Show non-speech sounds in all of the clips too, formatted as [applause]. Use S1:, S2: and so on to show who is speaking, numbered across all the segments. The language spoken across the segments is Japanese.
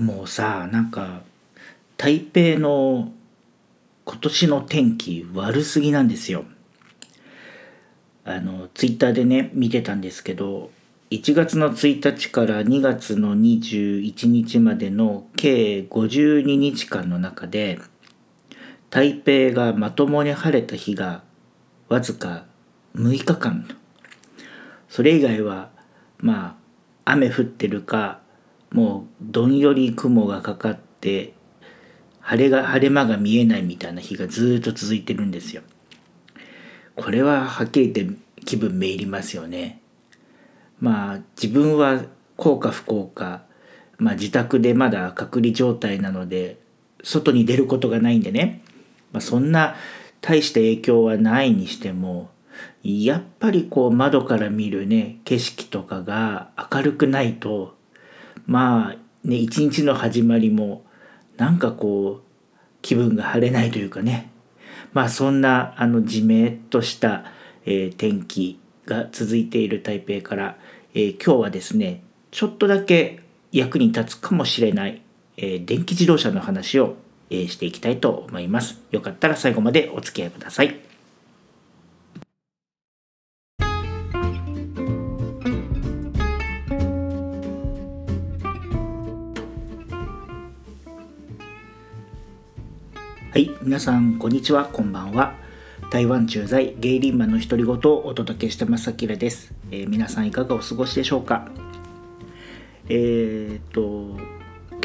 S1: もうさなんか台北の今年の天気悪すぎなんですよ。あのツイッターでね見てたんですけど1月の1日から2月の21日までの計52日間の中で台北がまともに晴れた日がわずか6日間。それ以外はまあ雨降ってるかもうどんより雲がかかって晴れが晴れ間が見えないみたいな日がずっと続いてるんですよ。これははっきり言って気分めいりますよね。まあ自分は幸か不幸か、まあ、自宅でまだ隔離状態なので外に出ることがないんでね、まあ、そんな大した影響はないにしてもやっぱりこう窓から見るね景色とかが明るくないとまあね一日の始まりもなんかこう気分が晴れないというかねまあそんなあのじめっとした、えー、天気が続いている台北から、えー、今日はですねちょっとだけ役に立つかもしれない、えー、電気自動車の話を、え、していきたいと思います。よかったら最後までお付き合いください。はい皆さんこんにちは。こんばんは。台湾駐在ゲイリンマンの独り言をお届けしてますあきらです、えー、皆さんいかがお過ごしでしょうか？えー、っと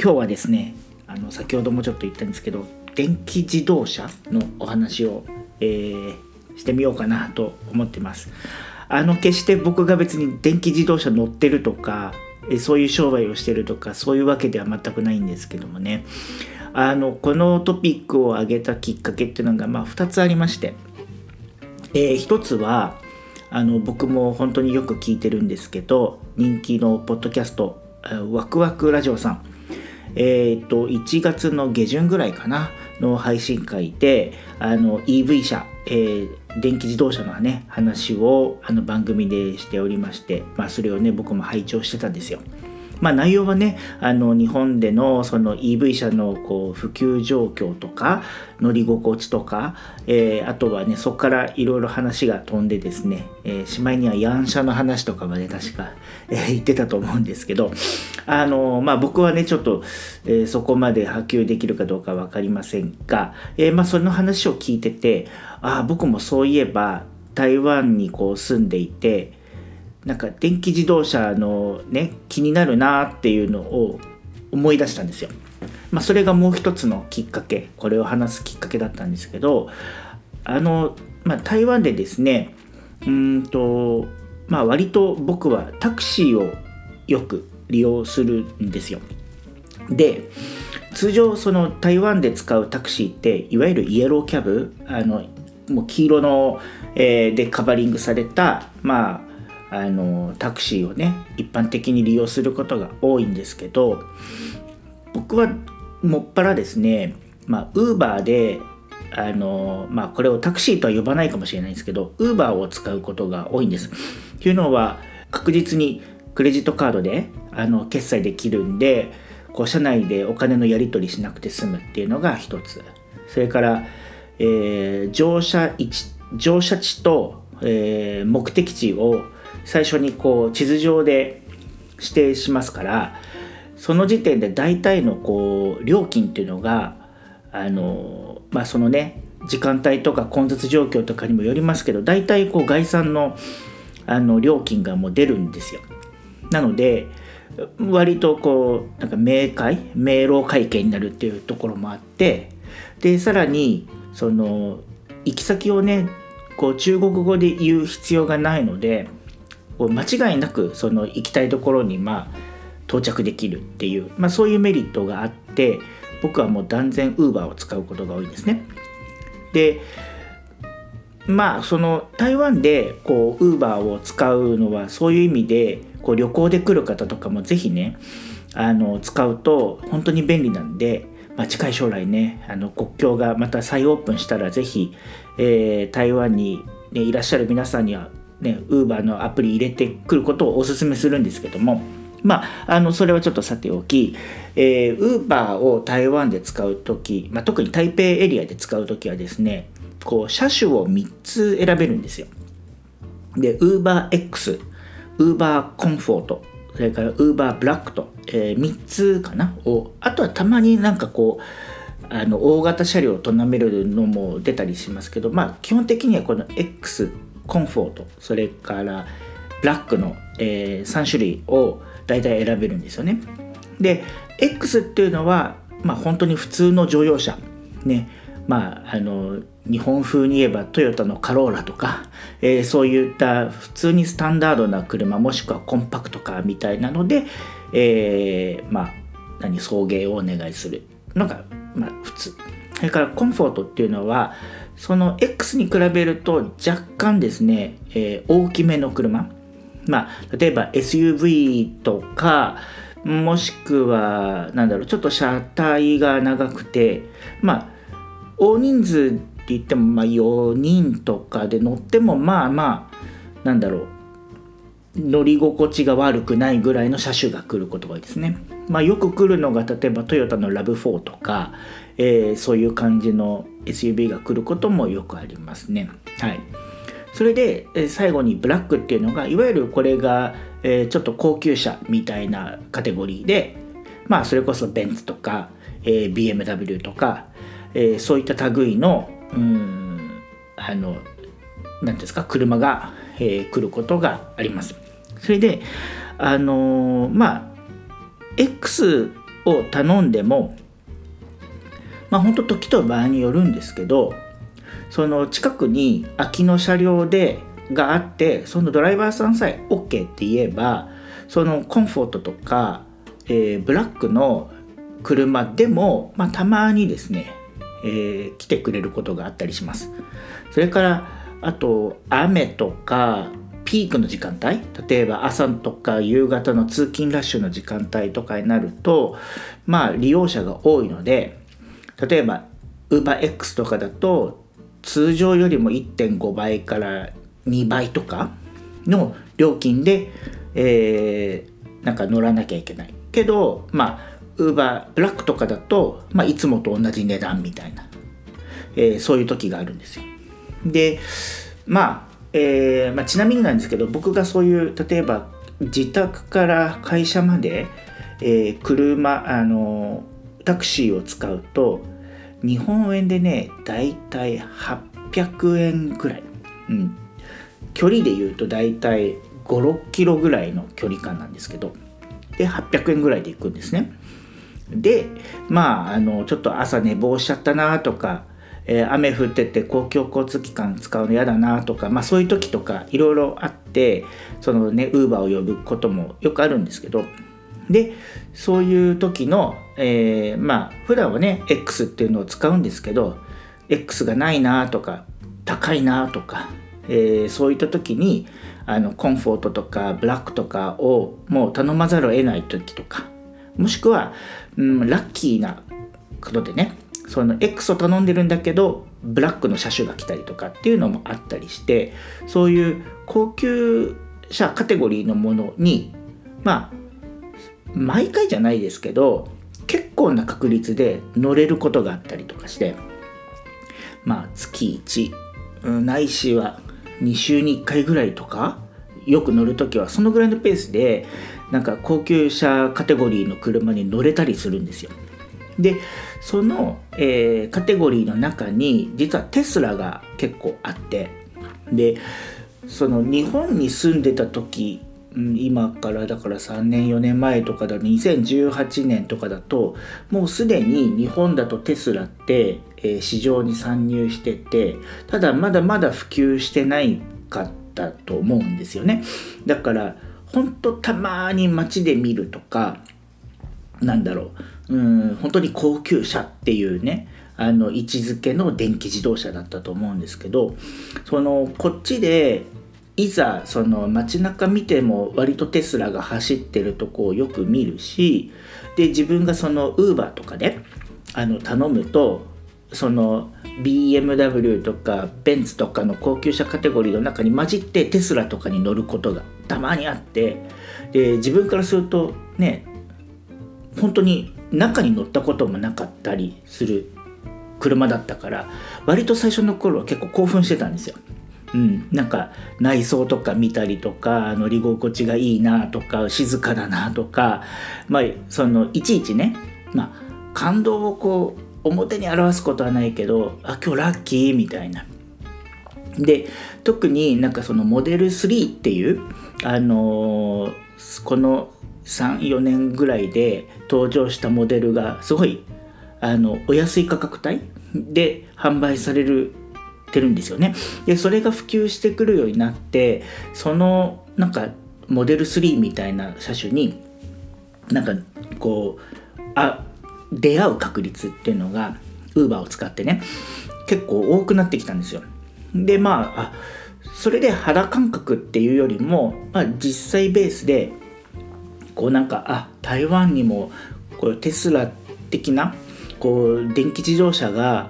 S1: 今日はですねあの先ほどもちょっと言ったんですけど電気自動車のお話を、えー、してみようかなと思ってます。あの決して僕が別に電気自動車乗ってるとかそういう商売をしてるとかそういうわけでは全くないんですけどもね。あのこのトピックを挙げたきっかけっていうのが、まあ、2つありまして、えー、1つはあの僕も本当によく聞いてるんですけど人気のポッドキャストワクワクラジオさんえっ、と1月の下旬ぐらいかなの配信会であの EV 車、えー、電気自動車のね話をあの番組でしておりまして、まあ、それをね僕も拝聴してたんですよ。まあ、内容はねあの日本でのその EV 車のこう普及状況とか乗り心地とか、えー、あとはねそこからいろいろ話が飛んでですね、えー、しまいにはヤン車の話とかまで確か、えー、言ってたと思うんですけどあのまあ僕はねちょっと、えー、そこまで波及できるかどうか分かりませんが、えー、まあその話を聞いててああ僕もそういえば台湾にこう住んでいてなんか電気自動車のね気になるなっていうのを思い出したんですよ。まあ、それがもう一つのきっかけこれを話すきっかけだったんですけどあの、まあ、台湾でですねうんとまあ割と僕はタクシーをよく利用するんですよ。で通常その台湾で使うタクシーっていわゆるイエローキャブあのもう黄色の、えー、でカバリングされたまああのタクシーをね一般的に利用することが多いんですけど僕はもっぱらですねまあウーバーであのまあこれをタクシーとは呼ばないかもしれないんですけどウーバーを使うことが多いんです。というのは確実にクレジットカードであの決済できるんでこう社内でお金のやり取りしなくて済むっていうのが一つそれから、えー、乗車位置乗車地と、えー、目的地を最初にこう地図上で指定しますからその時点で大体のこう料金っていうのがあのまあそのね時間帯とか混雑状況とかにもよりますけど大体こう概算のあの料金がもう出るんですよ。なので割とこうなんか明快明朗会計になるっていうところもあってでさらにその行き先をねこう中国語で言う必要がないので間違いなくその行きたいところにまあ到着できるっていう、まあ、そういうメリットがあって僕はもう断然 Uber を使うことが多いんですね。でまあその台湾でこう Uber を使うのはそういう意味でこう旅行で来る方とかも是非ねあの使うと本当に便利なんで、まあ、近い将来ねあの国境がまた再オープンしたら是非、えー、台湾に、ね、いらっしゃる皆さんにはね、ウーバーのアプリ入れてくることをおすすめするんですけども、まあ、あのそれはちょっとさておき、えー、Uber を台湾で使う時、まあ、特に台北エリアで使う時はですねこう車種を3つ選べるんですよ。で UberX Uber コンフォートそれから Uber ブラックと、えー、3つかな？をあとはたまになんかこうあの大型車両をとなめるのも出たりしますけどまあ基本的にはこの X コンフォートそれからブラックの、えー、3種類を大体選べるんですよね。で X っていうのはまあ本当に普通の乗用車。ね。まああの日本風に言えばトヨタのカローラとか、えー、そういった普通にスタンダードな車もしくはコンパクトカーみたいなので、えー、まあ何送迎をお願いするのが、まあ、普通。それからコンフォートっていうのはその X に比べると若干ですね、えー、大きめの車まあ例えば SUV とかもしくはなんだろうちょっと車体が長くてまあ大人数って言ってもまあ4人とかで乗ってもまあまあなんだろう乗り心地が悪くないぐらいの車種が来ることが多いですね。まあ、よく来るのが例えばトヨタのラブ4とか、えー、そういう感じの SUV が来ることもよくありますね。はい、それで、え最後にブラックっていうのがいわゆるこれが、えー、ちょっと高級車みたいなカテゴリーでまあそれこそベンツとか、えー、BMW とか、えー、そういった類のうんあの何ですか車が、えー、来ることがあります。それであのー、まあ X を頼んでもまあ本当時と場合によるんですけどその近くに空きの車両でがあってそのドライバーさんさえ OK って言えばそのコンフォートとか、えー、ブラックの車でも、まあ、たまにですねえー、来てくれることがあったりします。それからあと雨とかピークの時間帯例えば朝とか夕方の通勤ラッシュの時間帯とかになるとまあ利用者が多いので例えば UberX とかだと通常よりも1.5倍から2倍とかの料金で、えー、なんか乗らなきゃいけないけどまあウーバーブラックとかだと、まあ、いつもと同じ値段みたいな、えー、そういう時があるんですよ。で、まあ、えー、まあ、ちなみになんですけど僕がそういう例えば自宅から会社まで、えー、車あのタクシーを使うと日本円でねだいたい800円ぐらい、うん、距離で言うとだいたい56キロぐらいの距離感なんですけど。で800円ぐらいで行くんですね。でまああのちょっと朝寝坊しちゃったなとか、えー、雨降ってて公共交通機関使うの嫌だなとか、まあ、そういう時とかいろいろあってそのねウーバーを呼ぶこともよくあるんですけどでそういう時の、えー、まあ普段はね X っていうのを使うんですけど X がないなとか高いなとか、えー、そういった時にあのコンフォートとかブラックとかをもう頼まざるを得ない時とかもしくは、うん、ラッキーなことでねその X を頼んでるんだけどブラックの車種が来たりとかっていうのもあったりしてそういう高級車カテゴリーのものにまあ毎回じゃないですけど結構な確率で乗れることがあったりとかしてまあ月1ないしは2週に1回ぐらいとかよく乗る時はそのぐらいのペースでなんか高級車カテゴリーの車に乗れたりするんですよ。でその、えー、カテゴリーの中に実はテスラが結構あってでその日本に住んでた時うん。今からだから3年4年前とかだ2018年とかだともうすでに日本だとテスラって、えー、市場に参入しててただまだまだ普及してないかったと思うんですよね。だから本当たまに街で見るとかなんだろううん本当に高級車っていうねあの位置づけの電気自動車だったと思うんですけどそのこっちでいざその街中見ても割とテスラが走ってるとこをよく見るしで自分がそのウーバーとかであの頼むとその BMW とかベンツとかの高級車カテゴリーの中に混じってテスラとかに乗ることがたまにあってで自分からするとね本当に中に乗ったこともなかったりする車だったから割と最初の頃は結構興奮してたんですよ。うん、なんか内装とか見たりとか乗り心地がいいなとか静かだなとか、まあ、そのいちいちね、まあ、感動をこう表に表すことはないけどあ今日ラッキーみたいな。で特になんかそのモデル3っていうあのー、この34年ぐらいで登場したモデルがすごいあのお安い価格帯で販売されるてるんですよね。でそれが普及してくるようになってそのなんかモデル3みたいな車種になんかこうあ出会う確率っていうのが Uber を使ってね結構多くなってきたんですよ。でまああそれで肌感覚っていうよりも、まあ、実際ベースでこうなんかあ台湾にもこうテスラ的なこう電気自動車が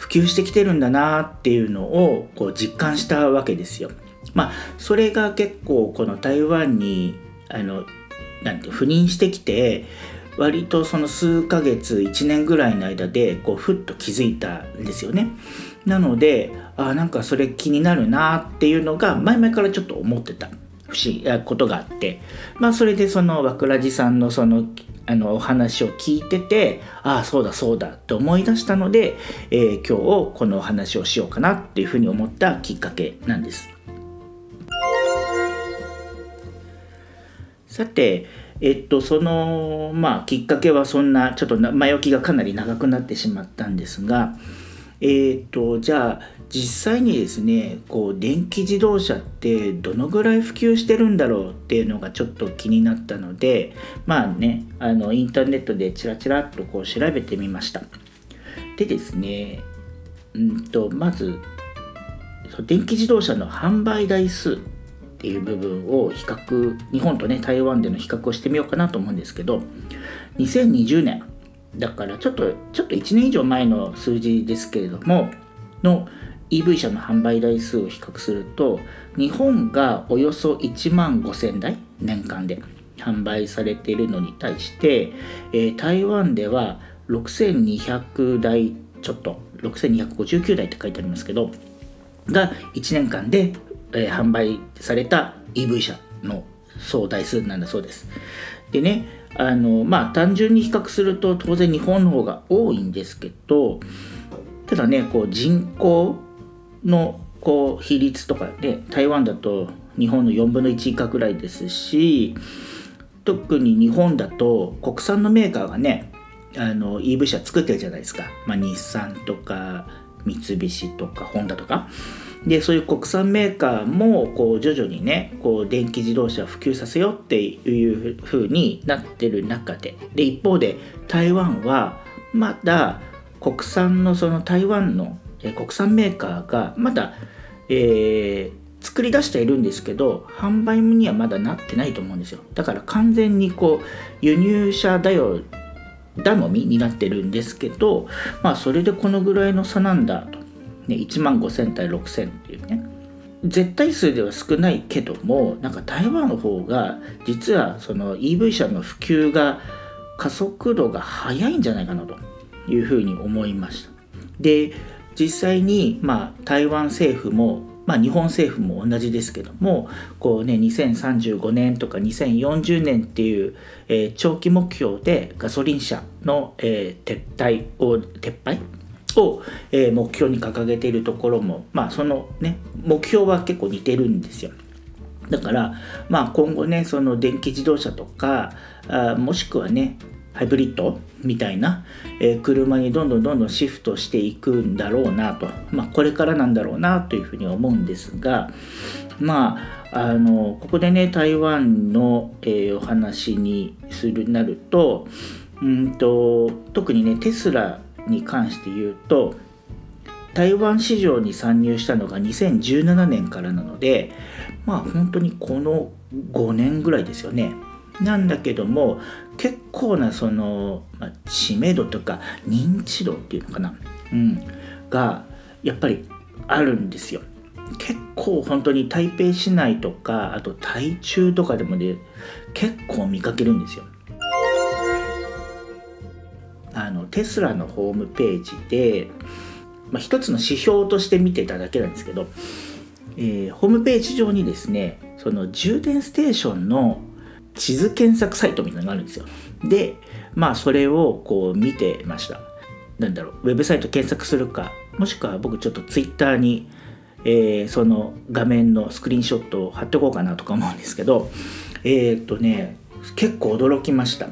S1: 普及してきてるんだなっていうのをこう実感したわけですよ。まあそれが結構この台湾にあのなんて赴任してきて割とその数ヶ月1年ぐらいの間でこうふっと気づいたんですよね。なのであなんかそれ気になるなっていうのが前々からちょっと思ってた不思議ことがあってまあそれでその和倉寺さんのそのあのお話を聞いててああそうだそうだと思い出したので、えー、今日このお話をしようかなっていうふうに思ったきっかけなんです。さてえっとそのまあきっかけはそんなちょっと前置きがかなり長くなってしまったんですがえ、っとじゃあ実際にですねこう電気自動車ってどのぐらい普及してるんだろうっていうのがちょっと気になったのでまあねあのインターネットでチラチラっとこう調べてみました。でですねうんとまず電気自動車の販売台数っていう部分を比較日本とね台湾での比較をしてみようかなと思うんですけど2020年だからちょっとちょっと1年以上前の数字ですけれどもの EV 車の販売台数を比較すると日本がおよそ1万5000台年間で販売されているのに対して、えー、台湾では6200台ちょっと6259台って書いてありますけどが1年間で、えー、販売された EV 車の総台数なんだそうです。でねあのまあ単純に比較すると当然日本の方が多いんですけどただねこう人口のこう比率とかで台湾だと日本の4分の1以下ぐらいですし特に日本だと国産のメーカーがねあの EV 車作ってるじゃないですか、まあ、日産とか三菱とかホンダとか。でそういう国産メーカーもこう徐々にねこう電気自動車普及させようっていう風になってる中で。で一方で台湾はまだ国産のその台湾の国産メーカーがまだ、えー、作り出しているんですけど販売にはまだなってないと思うんですよ。だから完全にこう輸入車だよ頼みになってるんですけどまあそれでこのぐらいの差なんだと。ね、1万5000対6000っていうね。絶対数では少ないけどもなんか台湾の方が実はその EV 車の普及が加速度が速いんじゃないかなというふうに思いました。で実際に、まあ、台湾政府も、まあ、日本政府も同じですけどもこう、ね、2035年とか2040年っていう、えー、長期目標でガソリン車の、えー、撤退を撤廃を、えー、目標に掲げているところも、まあ、そのね目標は結構似てるんですよ。だから、まあ、今後ねその電気自動車とかあもしくはねハイブリッドみたいな、えー、車にどんどんどんどんシフトしていくんだろうなと、まあ、これからなんだろうなというふうに思うんですがまああのここでね台湾の、えー、お話にするなるとうんと特にねテスラに関して言うと台湾市場に参入したのが2017年からなのでまあ本当にこの5年ぐらいですよね。なんだけども結構なその、まあ、知名度とか認知度っていうのかな、うん、がやっぱりあるんですよ。結構本当に台北市内とかあと台中とかでもね結構見かけるんですよあのテスラのホームページで、まあ、一つの指標として見てただけなんですけど、えー、ホームページ上にですねその充電ステーションの地図検索サイトみたいなのがあるんですよ。でまあそれをこう見てました。なんだろうウェブサイト検索するかもしくは僕ちょっとツイッターに、えー、その画面のスクリーンショットを貼っておこうかなとか思うんですけどえー、っとね結構驚きました。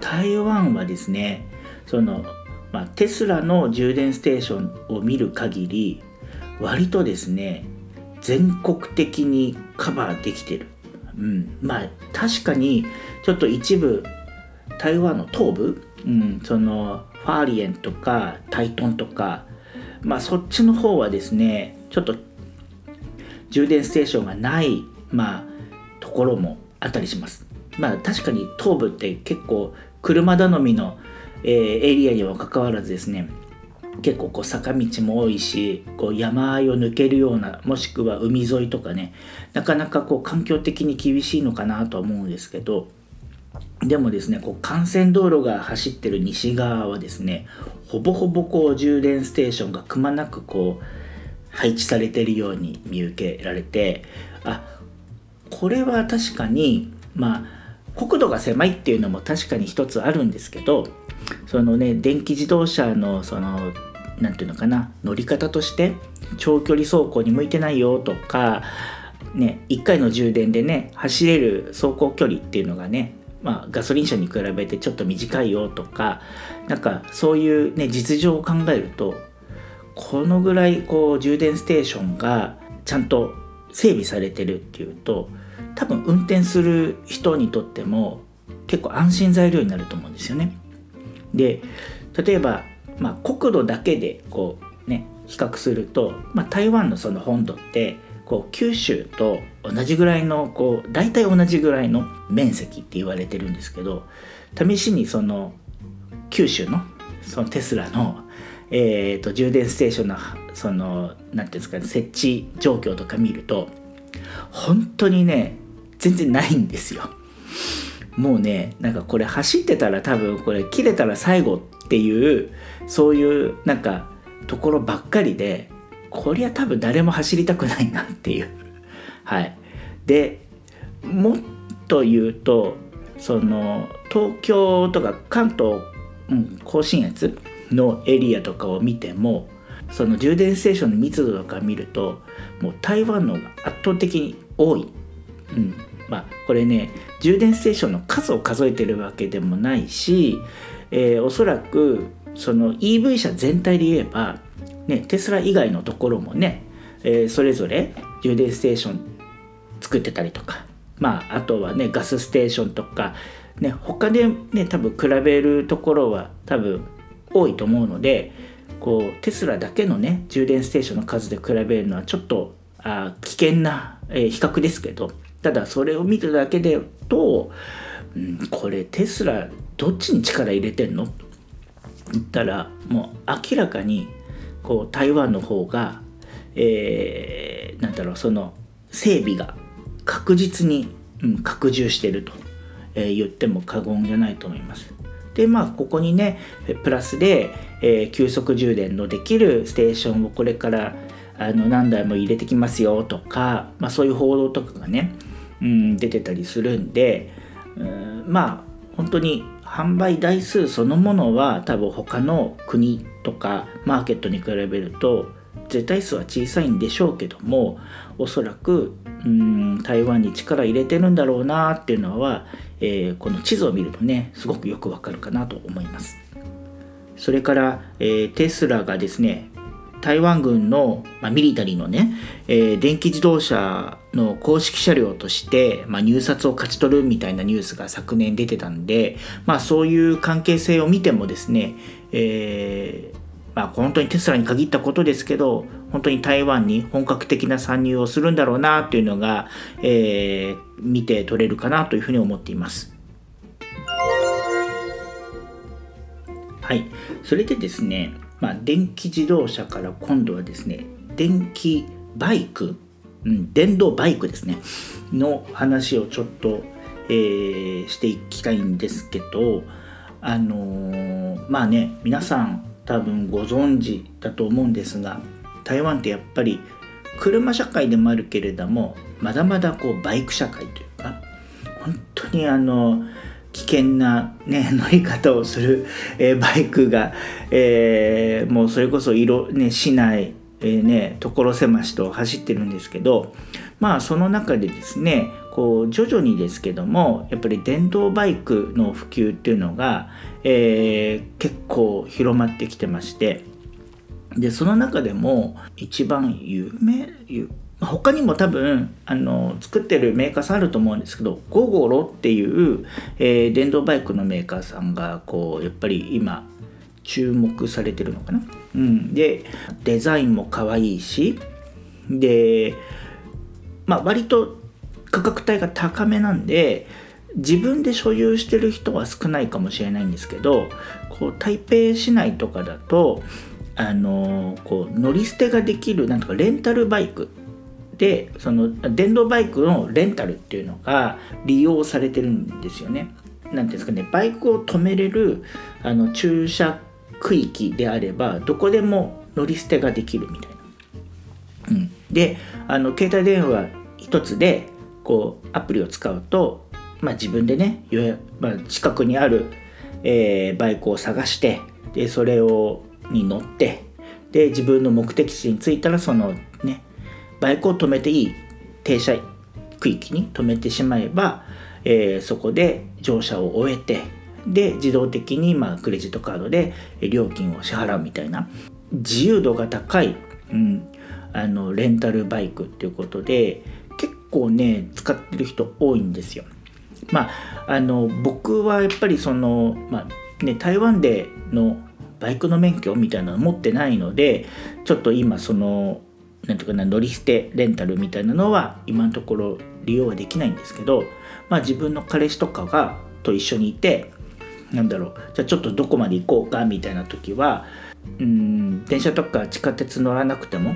S1: 台湾はですねその、まあ、テスラの充電ステーションを見る限り割とですね全国的にカバーできてる、うん、まあ確かにちょっと一部台湾の東部、うん、そのファーリエンとかタイトンとかまあそっちの方はですねちょっと充電ステーションがないまあところもあったりします。まあ確かに東部って結構車頼みのえー、エリアにはかかわらずですね結構こう坂道も多いしこう山あいを抜けるようなもしくは海沿いとかねなかなかこう環境的に厳しいのかなとは思うんですけどでもですねこう幹線道路が走ってる西側はですねほぼほぼこう充電ステーションがくまなくこう配置されてるように見受けられてあこれは確かにまあ国土が狭いっていうのも確かに一つあるんですけどそのね電気自動車のその何て言うのかな乗り方として長距離走行に向いてないよとかね1回の充電でね走れる走行距離っていうのがねまあ、ガソリン車に比べてちょっと短いよとかなんかそういうね実情を考えるとこのぐらいこう充電ステーションがちゃんと整備されてるっていうと多分運転する人にとっても結構安心材料になると思うんですよね。で例えば、まあ、国土だけでこうね比較すると、まあ、台湾のその本土ってこう九州と同じぐらいのこう大体同じぐらいの面積って言われてるんですけど試しにその九州のそのテスラの、えーと、充電ステーションのその何ていうんですかね設置状況とか見ると本当にね全然ないんですよ。もうねなんかこれ走ってたら多分これ切れたら最後っていうそういうなんかところばっかりでこりゃ多分誰も走りたくないなっていう。[laughs] はい。でもっと言うとその東京とか関東、うん、甲信越のエリアとかを見てもその充電ステーションの密度とか見るともう台湾の方が圧倒的に多い、うん、まあこれね充電ステーションの数を数えてるわけでもないし、えー、おそらくその EV 車全体で言えば、ね、テスラ以外のところもね、えー、それぞれ充電ステーション作ってたりとか、まあ、あとはねガスステーションとか、ね、他でね多分比べるところは多分多いと思うのでこうテスラだけのね充電ステーションの数で比べるのはちょっとあ危険な、えー、比較ですけどただそれを見ただけでと、うん、これテスラどっちに力入れてんの？と言ったらもう明らかにこう台湾の方が、えー、なんだろうその整備が確実に、うん、拡充してると、えー、言っても過言じゃないと思います。でまあここにねプラスで、えー、急速充電のできるステーションをこれからあの何台も入れてきますよとか、まあ、そういう報道とかがねうん、出てたりするんで、うん、まあ本当に販売台数そのものは多分他の国とかマーケットに比べると絶対数は小さいんでしょうけどもおそらくうん台湾に力入れてるんだろうなっていうのは、えー、この地図を見るとねすごくよくわかるかなと思います。それから、えー、テスラがですね台湾軍の、まあ、ミリタリーのね、えー、電気自動車の公式車両として、まあ、入札を勝ち取るみたいなニュースが昨年出てたんで、まあ、そういう関係性を見てもですね、えーまあ、本当にテスラに限ったことですけど本当に台湾に本格的な参入をするんだろうなというのが、えー、見て取れるかなというふうに思っています。はい、それでですねまあ、電気自動車から今度はですね電気バイクうん、電動バイクですねの話をちょっと、えー、していきたいんですけどあのー、まあね皆さん多分ご存知だと思うんですが台湾ってやっぱり車社会でもあるけれどもまだまだこうバイク社会というか本当にあの危険な、ね、乗り方をする、えー、バイクが、えー、もうそれこそ色、ね、市内、えー、ね、所狭しと走ってるんですけどまあその中でですねこう徐々にですけどもやっぱり電動バイクの普及っていうのが、えー、結構広まってきてましてでその中でも一番有名他にも多分あの作ってるメーカーさんあると思うんですけどゴゴロっていう、えー、電動バイクのメーカーさんがこうやっぱり今注目されてるのかな、うん、でデザインも可愛いしでまあ割と価格帯が高めなんで自分で所有してる人は少ないかもしれないんですけどこう台北市内とかだとあのこう乗り捨てができるなんとかレンタルバイクでその電動バイクのレンタルっていうのが利用されてるんですよね。なんていうんですかねバイクを止めれるあの駐車区域であればどこでも乗り捨てができるみたいな。うん、であの携帯電話一つでこうアプリを使うと、まあ、自分でね、まあ、近くにある、えー、バイクを探してでそれをに乗ってで自分の目的地に着いたらそのバイクを止めていい停車区域に止めてしまえば、えー、そこで乗車を終えてで自動的にまあクレジットカードで料金を支払うみたいな自由度が高い、うん、あのレンタルバイクっていうことで結構ね使ってる人多いんですよ。まああの僕はやっぱりその、まあね、台湾でのバイクの免許みたいなの持ってないのでちょっと今そのなんていうかな乗り捨てレンタルみたいなのは今のところ利用はできないんですけど、まあ、自分の彼氏とかがと一緒にいてなんだろうじゃあちょっとどこまで行こうかみたいな時はうん電車とか地下鉄乗らなくても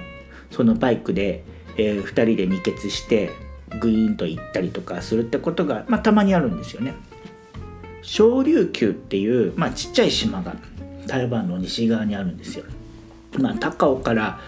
S1: そのバイクで、えー、2人で二血してグイーンと行ったりとかするってことが、まあ、たまにあるんですよね。小琉球っていう、まあ、ちっちゃい島が台湾の西側にあるんですよ。まあ、高尾から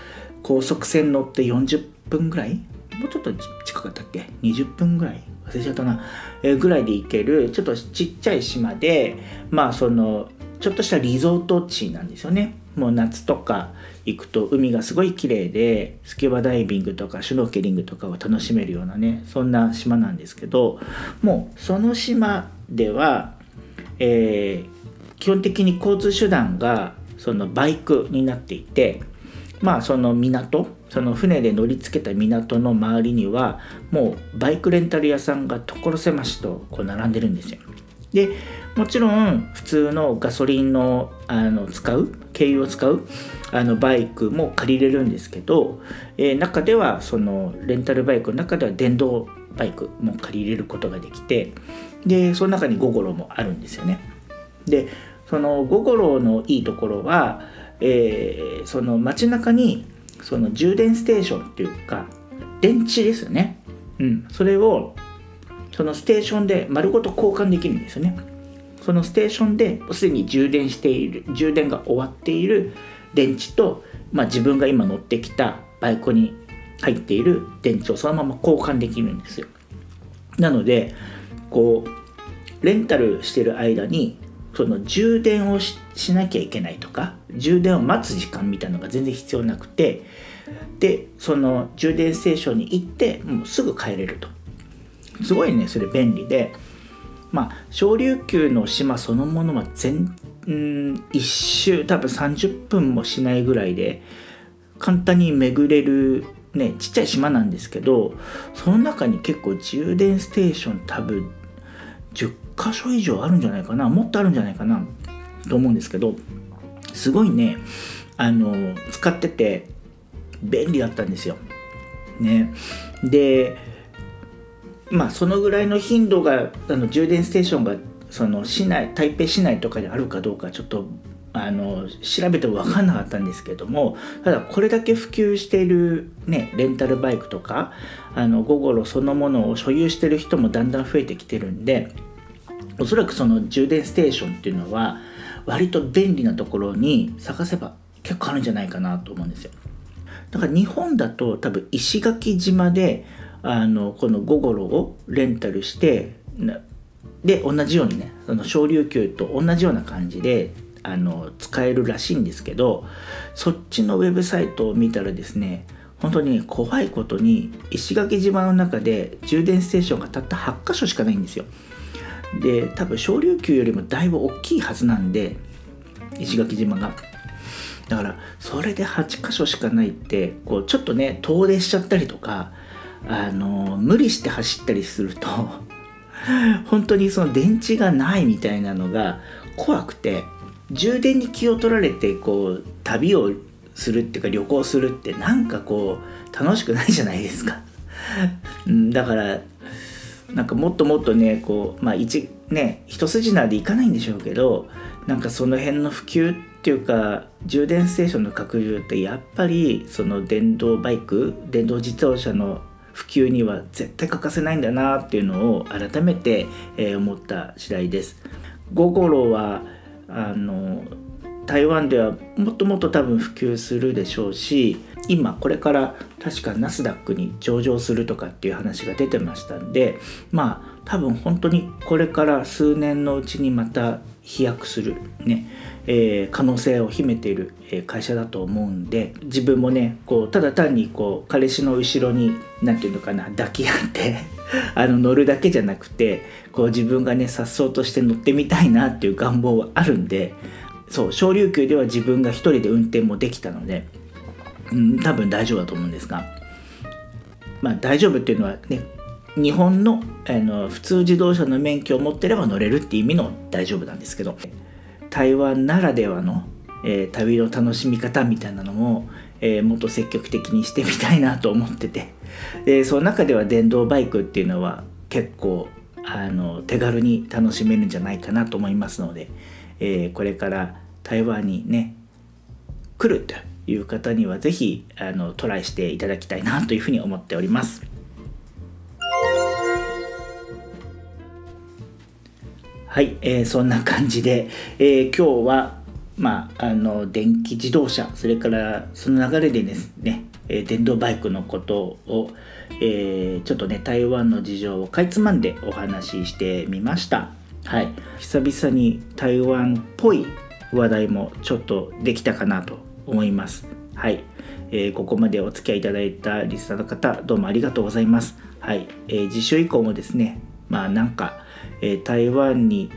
S1: 高速船乗って40分ぐらい？もうちょっと近かったっけ？20分ぐらい？忘れちゃったな、えー、ぐらいで行けるちょっとちっちゃい島でまあそのちょっとしたリゾート地なんですよね。もう夏とか行くと海がすごい綺麗でスキューバダイビングとかシュノーケリングとかを楽しめるようなねそんな島なんですけどもうその島では、えー、基本的に交通手段がそのバイクになっていてまあその港その船で乗り付けた港の周りにはもうバイクレンタル屋さんが所狭しとこう並んでるんですよ。でもちろん普通のガソリンのあの使う軽油を使うあのバイクも借りれるんですけど、えー、中ではそのレンタルバイクの中では電動バイクも借りれることができてでその中にゴゴロもあるんですよね。でそのゴゴロのいいところはえー、その街中にその充電ステーションっていうか電池ですよね、うん、それをそのステーションで丸ごと交換できるんですよね。そのステーションですでに充電している充電が終わっている電池と、まあ、自分が今乗ってきたバイクに入っている電池をそのまま交換できるんですよ。なのでこうレンタルしてる間にその充電をしなきゃいけないとか充電を待つ時間みたいなのが全然必要なくてでその充電ステーションに行ってもうすぐ帰れると。すごいねそれ便利で。まあ小琉球の島そのものは全ん一周多分30分もしないぐらいで簡単に巡れるねちっちゃい島なんですけどその中に結構充電ステーション多分箇所以上あるんじゃないかなもっとあるんじゃないかなと思うんですけどすごいねあの使ってて便利だったんですよ。ね、でまあそのぐらいの頻度があの充電ステーションがその市内台北市内とかにあるかどうかちょっとあの調べても分かんなかったんですけどもただこれだけ普及している、ね、レンタルバイクとかあのゴゴロそのものを所有してる人もだんだん増えてきてるんでおそらくその充電ステーションっていうのは割と便利なところに探せば結構あるんじゃないかなと思うんですよ。だから日本だと多分石垣島であのこのゴゴロをレンタルしてで同じようにねその小琉球と同じような感じであの使えるらしいんですけどそっちのウェブサイトを見たらですね本当に怖いことに石垣島の中で充電ステーションがたった8箇所しかないんですよ。で多分小琉球よりもだいぶ大きいはずなんで石垣島が。だからそれで8箇所しかないってこうちょっとね遠出しちゃったりとかあの無理して走ったりすると [laughs] 本当にその電池がないみたいなのが怖くて充電に気を取られてこう旅をするっていうか旅行するってなんかこう楽しくないじゃないですか。だからなんかもっともっとねこうまあ一ね一筋縄でいかないんでしょうけどなんかその辺の普及っていうか充電ステーションの拡充ってやっぱりその電動バイク電動自動車の普及には絶対欠かせないんだなっていうのを改めて、えー、思った次第です。ゴゴロはあの台湾ではもっともっと多分普及するでしょうし今これから確かナスダックに上場するとかっていう話が出てましたんでまあ多分本当にこれから数年のうちにまた飛躍するね、えー、可能性を秘めている会社だと思うんで自分もねこうただ単にこう彼氏の後ろに何て言うのかな抱き合って [laughs] あの乗るだけじゃなくてこう自分がね颯爽として乗ってみたいなっていう願望はあるんでそう小琉球では自分が一人で運転もできたので、うん、多分大丈夫だと思うんですが。まあ大丈夫っていうのはね日本のあの普通自動車の免許を持ってれば乗れるっていう意味の大丈夫なんですけど台湾ならではの、えー、旅の楽しみ方みたいなのも、えー、もっと積極的にしてみたいなと思ってて。でその中では電動バイクっていうのは結構あの手軽に楽しめるんじゃないかなと思いますので、えー、これから台湾にね来るという方には是非あのトライしていただきたいなというふうに思っております。はい、えー、そんな感じで、えー、今日は、まあ、あの電気自動車それからその流れでですね、え、電動バイクのことを、えー、ちょっとね台湾の事情をかいつまんでお話ししてみました。はい、久々に台湾っぽい話題もちょっとできたかなと思います。はい、えー、ここまでお付き合いいただいたリスナーの方どうもありがとうございます。はい、えー、次週以降もですねまあなんかえー、台湾に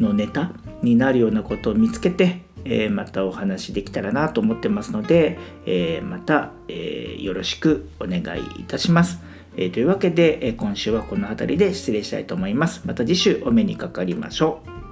S1: のネタになるようなことを見つけて、えー、またお話できたらなと思ってますので、えー、また、えよろしくお願いいたします。えというわけで、え今週はこの辺りで失礼したいと思います。また次週お目にかかりましょう。